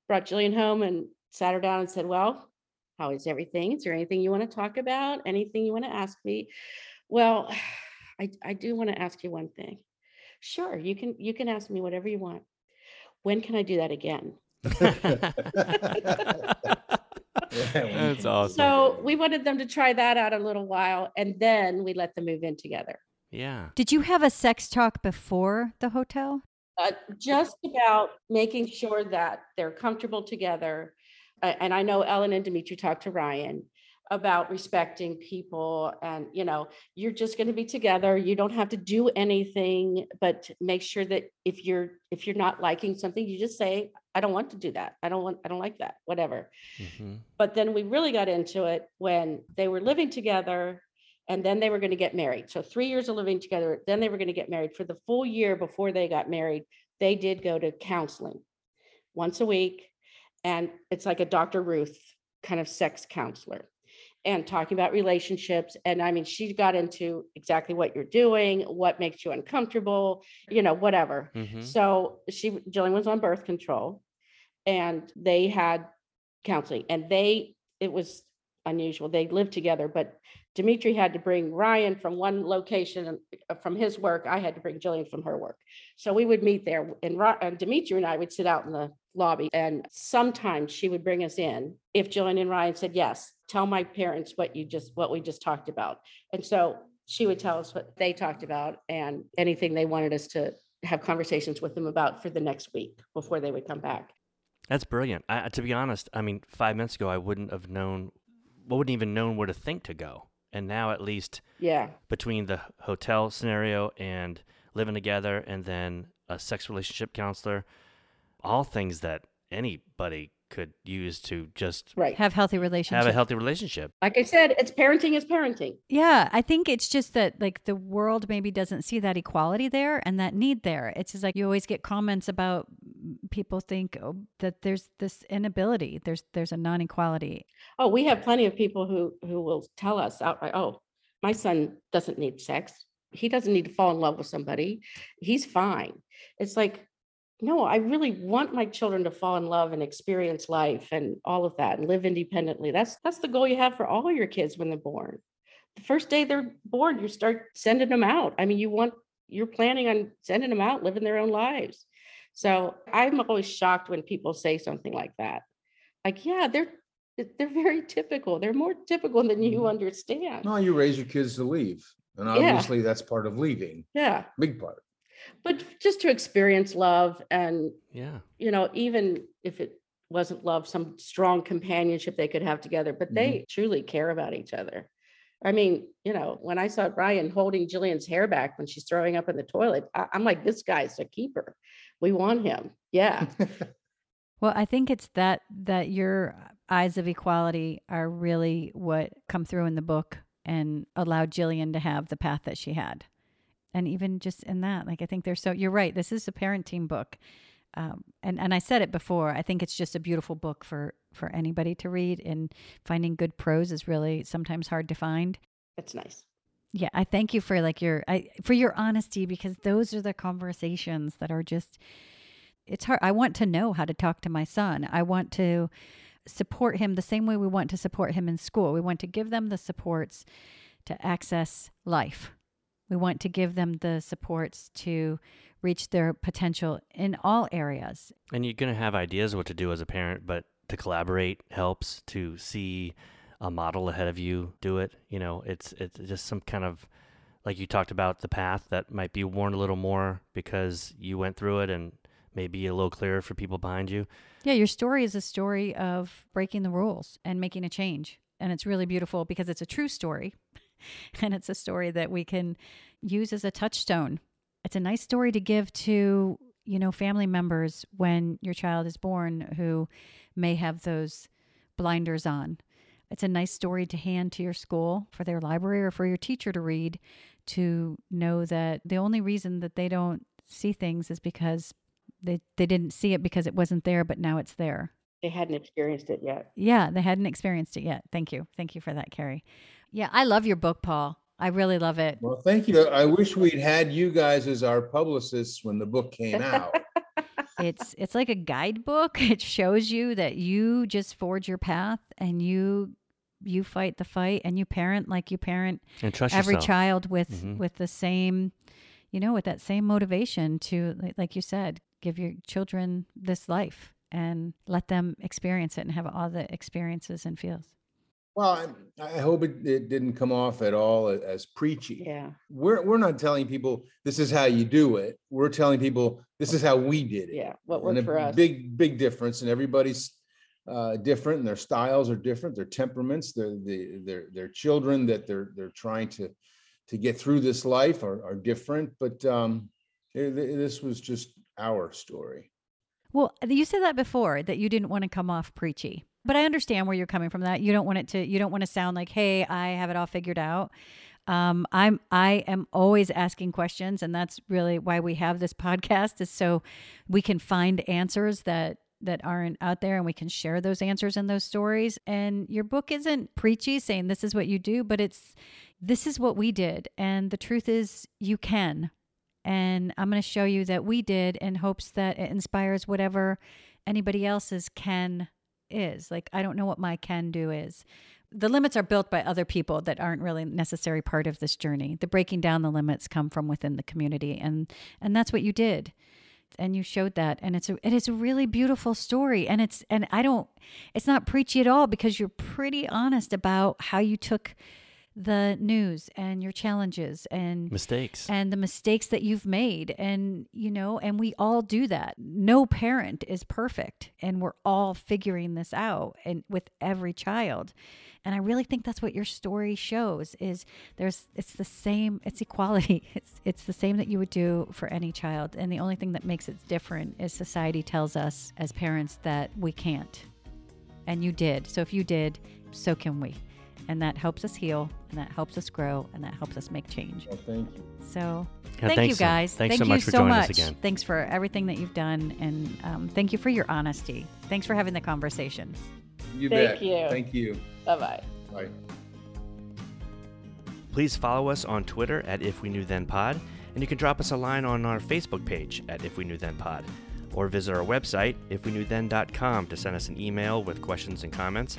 brought Jillian home and sat her down and said, well, how is everything? Is there anything you want to talk about? Anything you want to ask me? Well, I, I do want to ask you one thing. Sure, you can, you can ask me whatever you want. When can I do that again? That's awesome. So we wanted them to try that out a little while and then we let them move in together. yeah. did you have a sex talk before the hotel? Uh, just about making sure that they're comfortable together. And I know Ellen and Dimitri talked to Ryan. about respecting people and, you know, you're just going to be together. You don't have to do anything, but make sure that if you're if you're not liking something, you just say, I don't want to do that. I don't want, I don't like that, whatever. hmm But then we really got into it when they were living together and then they were going to get married. So three years of living together, then they were going to get married. For the full year before they got married, they did go to counseling once a week. And it's like a Dr. Ruth kind of sex counselor and talking about relationships. And I mean, she got into exactly what you're doing, what makes you uncomfortable, you know, whatever. hmm So she, Jillian was on birth control and they had counseling and they, it was unusual. They lived together, but Dimitri had to bring Ryan from one location uh, from his work. I had to bring Jillian from her work. So we would meet there and Dimitri and I would sit out in the lobby and sometimes she would bring us in. If Jillian and Ryan said, yes, tell my parents what you just, what we just talked about. And so she would tell us what they talked about and anything they wanted us to have conversations with them about for the next week before they would come back. That's brilliant. I, to be honest, I mean, five minutes ago, I wouldn't have known, I wouldn't even known where to think to go. And now, at least Yeah. between the hotel scenario and living together, and then a sex relationship counselor, all things that anybody could use to just Right. Have healthy relationships. have a healthy relationship. Like I said, it's parenting is parenting. Yeah, I think it's just that like the world maybe doesn't see that equality there and that need there. It's just like you always get comments about people think oh, that there's this inability. There's there's a non-equality. Oh, we have plenty of people who who will tell us outright, oh, my son doesn't need sex. He doesn't need to fall in love with somebody. He's fine. It's like, no, I really want my children to fall in love and experience life and all of that and live independently. That's that's the goal you have for all your kids when they're born. The first day they're born, you start sending them out. I mean, you want you're planning on sending them out, living their own lives. So I'm always shocked when people say something like that. Like, yeah, they're they're very typical. They're more typical than you Mhm. understand. No, you raise your kids to leave. And obviously that's part of leaving, Yeah. big part. But just to experience love and, Yeah. you know, even if it wasn't love, some strong companionship they could have together, but mm-hmm. they truly care about each other. I mean, you know, when I saw Ryan holding Jillian's hair back when she's throwing up in the toilet, I, I'm like, this guy's a keeper. We want him. Yeah. Well, I think it's that that your eyes of equality are really what come through in the book and allowed Jillian to have the path that she had. And even just in that, like I think they're so you're right. This is a parenting book. Um, and and I said it before. I think it's just a beautiful book for for anybody to read. And finding good prose is really sometimes hard to find. It's nice. Yeah, I thank you for like your I for your honesty because those are the conversations that are just it's hard. I want to know how to talk to my son. I want to support him the same way we want to support him in school. We want to give them the supports to access life. We want to give them the supports to reach their potential in all areas. And you're going to have ideas what to do as a parent, but to collaborate helps to see a model ahead of you do it. You know, it's it's just some kind of like you talked about the path that might be worn a little more because you went through it and maybe a little clearer for people behind you. Yeah, your story is a story of breaking the rules and making a change. And it's really beautiful because it's a true story. and it's a story that we can use as a touchstone. It's a nice story to give to, you know, family members when your child is born who may have those blinders on. It's a nice story to hand to your school for their library or for your teacher to read to know that the only reason that they don't see things is because they they didn't see it because it wasn't there but now it's there They hadn't experienced it yet. yeah they hadn't experienced it yet thank you thank you for that carrie yeah i love your book paul i really love it Well, thank you. I wish we'd had you guys as our publicists when the book came out. it's it's like a guidebook it shows you that you just forge your path and you you fight the fight and you parent like you parent And trust every yourself. child with Mhm. with the same you know with that same motivation to like- like you said give your children this life and let them experience it and have all the experiences and feels Well, I, I hope it, it didn't come off at all as preachy. Yeah. We're, we're not telling people this is how you do it. We're telling people this is how we did it. Yeah. What And worked a for us. Big, big difference and everybody's uh, different and their styles are different, their temperaments, their, the, their, their children that they're, they're trying to, to get through this life are, are different, but um, it- it- this was just our story. Well, you said that before that you didn't want to come off preachy. But I understand where you're coming from that. You don't want it to you don't want to sound like, "Hey, I have it all figured out." Um, I'm I am always asking questions and that's really why we have this podcast is so we can find answers that that aren't out there and we can share those answers and those stories. And your book isn't preachy saying this is what you do, but it's this is what we did. And the truth is you can. And I'm going to show you that we did in hopes that it inspires whatever anybody else's can is. Like, I don't know what my can do is. The limits are built by other people that aren't really necessary part of this journey. The breaking down the limits come from within the community, and and that's what you did, and you showed that, and it's a it is a really beautiful story, and it's and I don't, it's not preachy at all because you're pretty honest about how you took the news and your challenges and Mistakes. and the mistakes that you've made. And you know and we all do that. No parent is perfect and we're all figuring this out and with every child. And i really think that's what your story shows is there's it's the same it's equality. It's it's the same that you would do for any child. And the only thing that makes it different is society tells us as parents that we can't. And you did. So if you did so can we and that helps us heal and that helps us grow and that helps us make change Well, thank you. so Yeah, thank thanks you so- guys. thanks thank so you much for so joining much. us again. Thanks for everything that you've done, and um, thank you for your honesty. Thanks for having the conversation. You Thank bet. you. Thank you. Bye bye. Bye. Please follow us on Twitter at If We Knew Then Pod, and you can drop us a line on our Facebook page at If We Knew Then Pod, or visit our website ifweknewthen.com to send us an email with questions and comments.